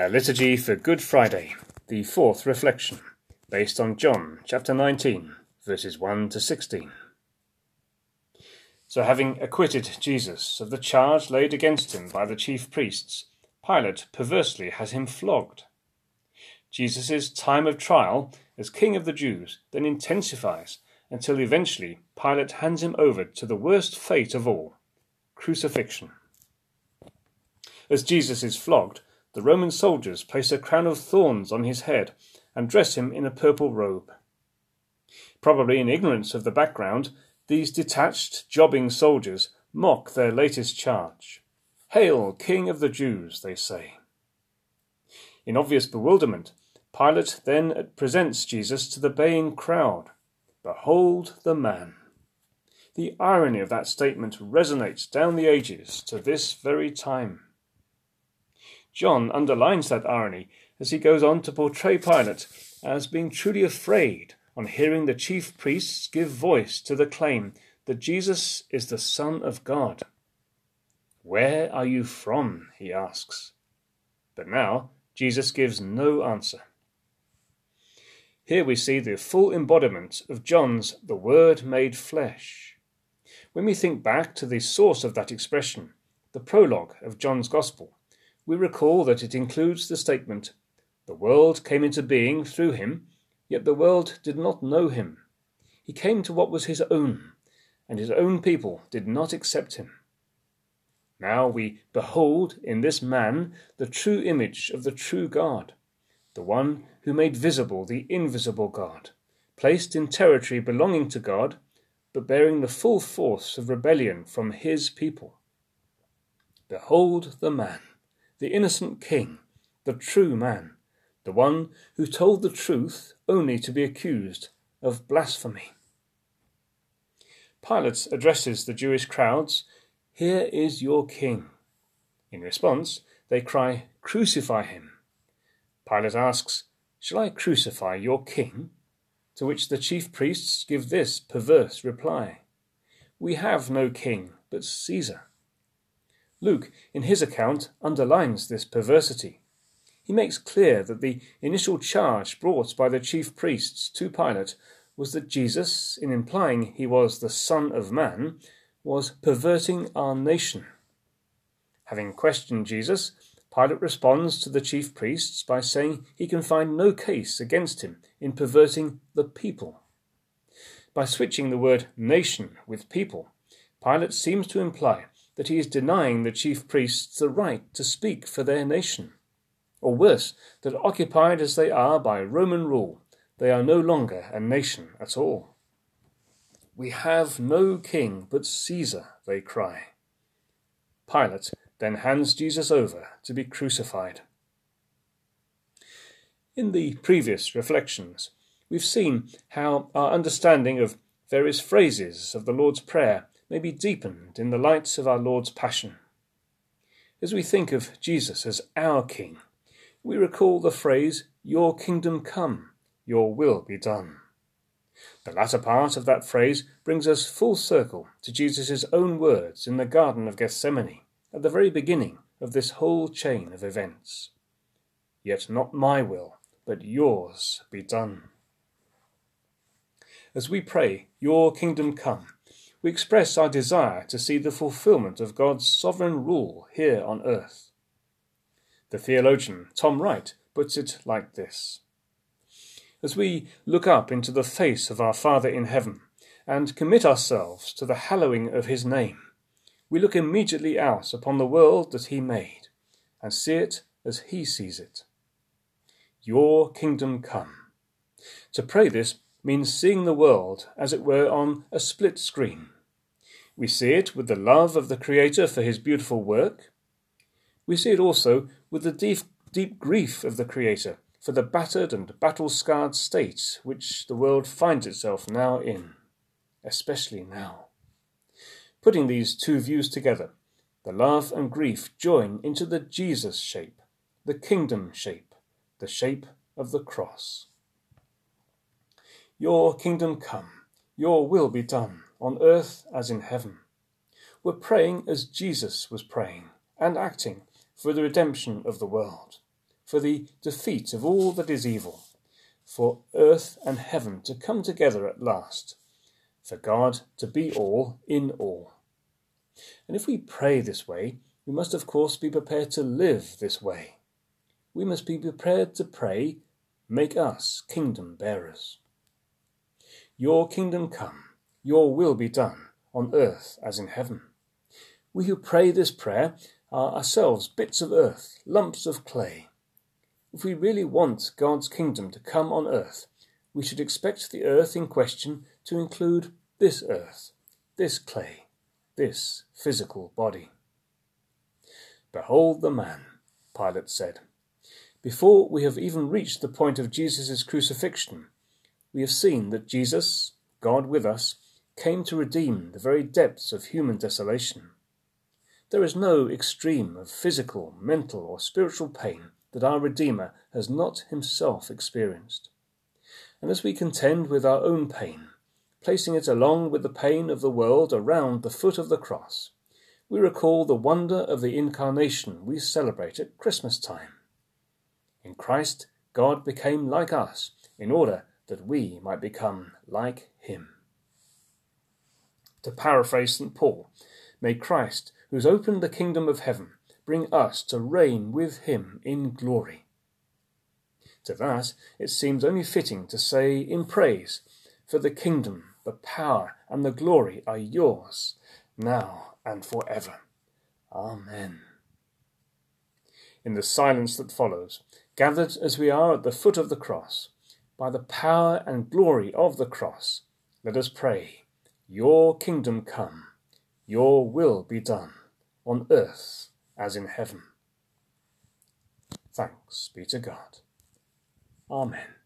A liturgy for Good Friday, the fourth reflection, based on John chapter 19, verses 1 to 16. So, having acquitted Jesus of the charge laid against him by the chief priests, Pilate perversely has him flogged. Jesus' time of trial as King of the Jews then intensifies until eventually Pilate hands him over to the worst fate of all crucifixion. As Jesus is flogged, the Roman soldiers place a crown of thorns on his head and dress him in a purple robe. Probably in ignorance of the background, these detached, jobbing soldiers mock their latest charge. Hail, King of the Jews, they say. In obvious bewilderment, Pilate then presents Jesus to the baying crowd. Behold the man. The irony of that statement resonates down the ages to this very time. John underlines that irony as he goes on to portray Pilate as being truly afraid on hearing the chief priests give voice to the claim that Jesus is the Son of God. Where are you from? he asks. But now Jesus gives no answer. Here we see the full embodiment of John's the Word made flesh. When we think back to the source of that expression, the prologue of John's Gospel, we recall that it includes the statement, The world came into being through him, yet the world did not know him. He came to what was his own, and his own people did not accept him. Now we behold in this man the true image of the true God, the one who made visible the invisible God, placed in territory belonging to God, but bearing the full force of rebellion from his people. Behold the man the innocent king, the true man, the one who told the truth only to be accused of blasphemy. Pilate addresses the Jewish crowds, Here is your king. In response, they cry, Crucify him. Pilate asks, Shall I crucify your king? To which the chief priests give this perverse reply We have no king but Caesar. Luke, in his account, underlines this perversity. He makes clear that the initial charge brought by the chief priests to Pilate was that Jesus, in implying he was the Son of Man, was perverting our nation. Having questioned Jesus, Pilate responds to the chief priests by saying he can find no case against him in perverting the people. By switching the word nation with people, Pilate seems to imply that he is denying the chief priests the right to speak for their nation. Or worse, that occupied as they are by Roman rule, they are no longer a nation at all. We have no king but Caesar, they cry. Pilate then hands Jesus over to be crucified. In the previous reflections, we've seen how our understanding of various phrases of the Lord's Prayer may be deepened in the lights of our Lord's Passion. As we think of Jesus as our King, we recall the phrase, Your kingdom come, your will be done. The latter part of that phrase brings us full circle to Jesus' own words in the Garden of Gethsemane at the very beginning of this whole chain of events. Yet not my will, but yours be done. As we pray, Your kingdom come, we express our desire to see the fulfillment of God's sovereign rule here on earth. The theologian Tom Wright puts it like this As we look up into the face of our Father in heaven and commit ourselves to the hallowing of his name, we look immediately out upon the world that he made and see it as he sees it. Your kingdom come. To pray this means seeing the world, as it were, on a split screen. We see it with the love of the Creator for his beautiful work. We see it also with the deep, deep grief of the Creator for the battered and battle scarred state which the world finds itself now in, especially now. Putting these two views together, the love and grief join into the Jesus shape, the kingdom shape, the shape of the cross. Your kingdom come, your will be done, on earth as in heaven. We're praying as Jesus was praying and acting for the redemption of the world, for the defeat of all that is evil, for earth and heaven to come together at last, for God to be all in all. And if we pray this way, we must of course be prepared to live this way. We must be prepared to pray, Make us kingdom bearers. Your kingdom come, your will be done, on earth as in heaven. We who pray this prayer are ourselves bits of earth, lumps of clay. If we really want God's kingdom to come on earth, we should expect the earth in question to include this earth, this clay, this physical body. Behold the man, Pilate said. Before we have even reached the point of Jesus' crucifixion, we have seen that Jesus, God with us, came to redeem the very depths of human desolation. There is no extreme of physical, mental, or spiritual pain that our Redeemer has not himself experienced. And as we contend with our own pain, placing it along with the pain of the world around the foot of the cross, we recall the wonder of the incarnation we celebrate at Christmas time. In Christ, God became like us in order that we might become like him. To paraphrase St. Paul, may Christ, who's opened the kingdom of heaven, bring us to reign with him in glory. To that, it seems only fitting to say in praise, For the kingdom, the power, and the glory are yours, now and for ever. Amen. In the silence that follows, gathered as we are at the foot of the cross, by the power and glory of the cross, let us pray, Your kingdom come, Your will be done, on earth as in heaven. Thanks be to God. Amen.